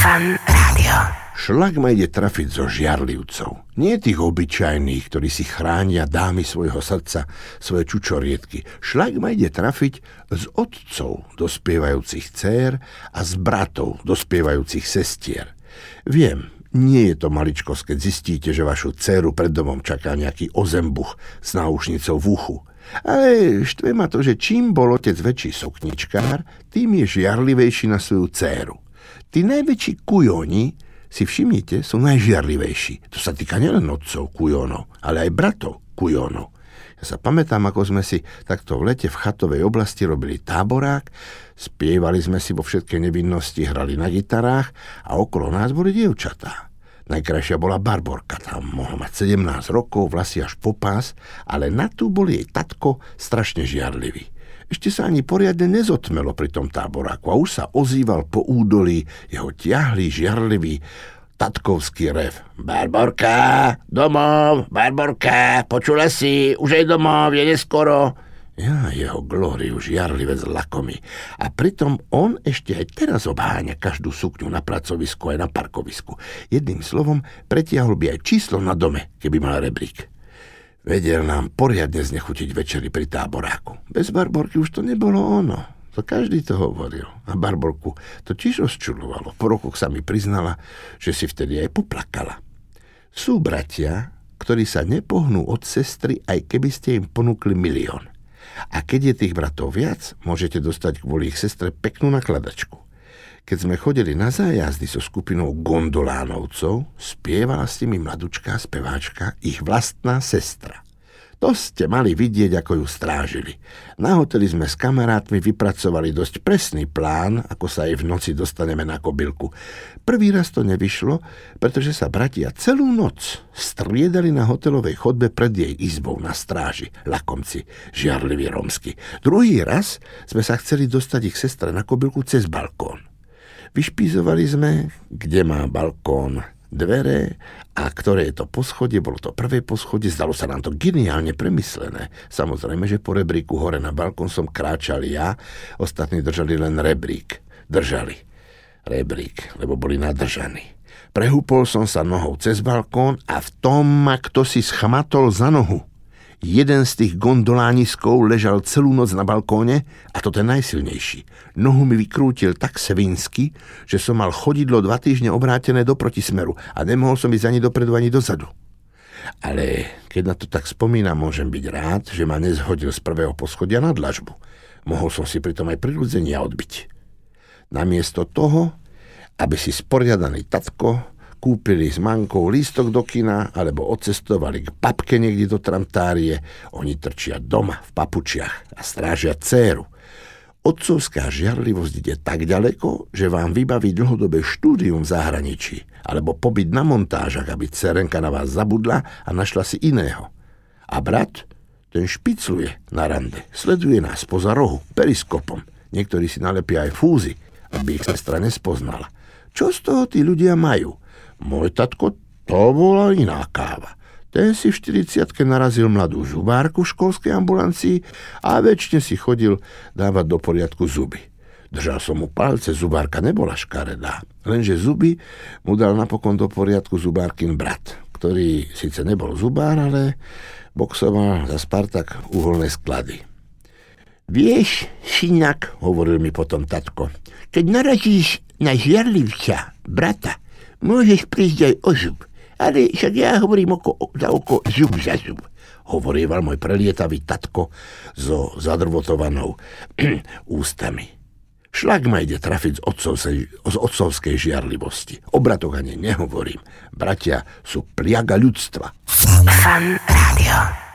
Fan Rádio. Šlak ma ide trafiť zo žiarlivcov. Nie tých obyčajných, ktorí si chránia dámy svojho srdca, svoje čučoriedky. Šlak ma ide trafiť z otcov dospievajúcich dcér a z bratov dospievajúcich sestier. Viem, nie je to maličkosť, keď zistíte, že vašu dceru pred domom čaká nejaký ozembuch s náušnicou v uchu. Ale štve ma to, že čím bol otec väčší sokničkár, tým je žiarlivejší na svoju dceru. Tí najväčší kujoni si všimnite, sú najžiarlivejší. To sa týka nielen otcov kujonov, ale aj bratov kujonov. Ja sa pamätám, ako sme si takto v lete v chatovej oblasti robili táborák, spievali sme si vo všetkej nevinnosti, hrali na gitarách a okolo nás boli dievčatá. Najkrajšia bola Barborka, tam mohla mať 17 rokov, vlasy až po pás, ale na tú bol jej tatko strašne žiarlivý. Ešte sa ani poriadne nezotmelo pri tom táboráku a už sa ozýval po údolí jeho ťahlý, žiarlivý tatkovský rev. Barborka, domov, Barborka, počula si, už aj domov, je neskoro. Ja, jeho glóriu žiarlivec lakomi. A pritom on ešte aj teraz obháňa každú sukňu na pracovisku aj na parkovisku. Jedným slovom, pretiahol by aj číslo na dome, keby mal rebrík. Vedel nám poriadne znechutiť večery pri táboráku. Bez Barborky už to nebolo ono. To každý to hovoril. A Barborku to tiež rozčulovalo. Po rokoch sa mi priznala, že si vtedy aj poplakala. Sú bratia, ktorí sa nepohnú od sestry, aj keby ste im ponúkli milión. A keď je tých bratov viac, môžete dostať kvôli ich sestre peknú nakladačku. Keď sme chodili na zájazdy so skupinou gondolánovcov, spievala s nimi mladučká speváčka, ich vlastná sestra. To ste mali vidieť, ako ju strážili. Na hoteli sme s kamarátmi vypracovali dosť presný plán, ako sa aj v noci dostaneme na kobylku. Prvý raz to nevyšlo, pretože sa bratia celú noc striedali na hotelovej chodbe pred jej izbou na stráži, lakomci, žiarliví romsky. Druhý raz sme sa chceli dostať ich sestre na kobylku cez balkón. Vyšpízovali sme, kde má balkón dvere a ktoré je to poschodie, bolo to prvé poschodie, zdalo sa nám to geniálne premyslené. Samozrejme, že po rebríku hore na balkón som kráčal ja, ostatní držali len rebrík. Držali rebrík, lebo boli nadržaní. Prehúpol som sa nohou cez balkón a v tom ma kto si schmatol za nohu. Jeden z tých gondolániskov ležal celú noc na balkóne a to ten najsilnejší. Nohu mi vykrútil tak svinsky, že som mal chodidlo dva týždne obrátené do protismeru a nemohol som ísť ani dopredu, ani dozadu. Ale keď na to tak spomínam, môžem byť rád, že ma nezhodil z prvého poschodia na dlažbu. Mohol som si pritom aj prirodzenia odbiť. Namiesto toho, aby si sporiadaný tatko kúpili s mankou lístok do kina alebo odcestovali k papke niekde do tramtárie, oni trčia doma v papučiach a strážia céru. Otcovská žiarlivosť ide tak ďaleko, že vám vybaví dlhodobé štúdium v zahraničí alebo pobyt na montážach, aby cerenka na vás zabudla a našla si iného. A brat, ten špicluje na rande, sleduje nás poza rohu, periskopom. Niektorí si nalepia aj fúzy, aby ich sestra nespoznala. Čo z toho tí ľudia majú? Môj tatko, to bola iná káva. Ten si v 40 narazil mladú zubárku v školskej ambulancii a väčšine si chodil dávať do poriadku zuby. Držal som mu palce, zubárka nebola škaredá. Lenže zuby mu dal napokon do poriadku zubárkin brat, ktorý síce nebol zubár, ale boxoval za Spartak uholné sklady. Vieš, synak, hovoril mi potom tatko, keď narazíš na žiarlivca, brata, Môžeš prísť aj o zub, ale však ja hovorím oko za oko, zub za zub. Hovorieval môj prelietavý tatko so zadrvotovanou ústami. Šlak ma ide trafiť z, otcovsej, z otcovskej žiarlivosti. O bratoch ani nehovorím. Bratia sú pliaga ľudstva. Fan rádio.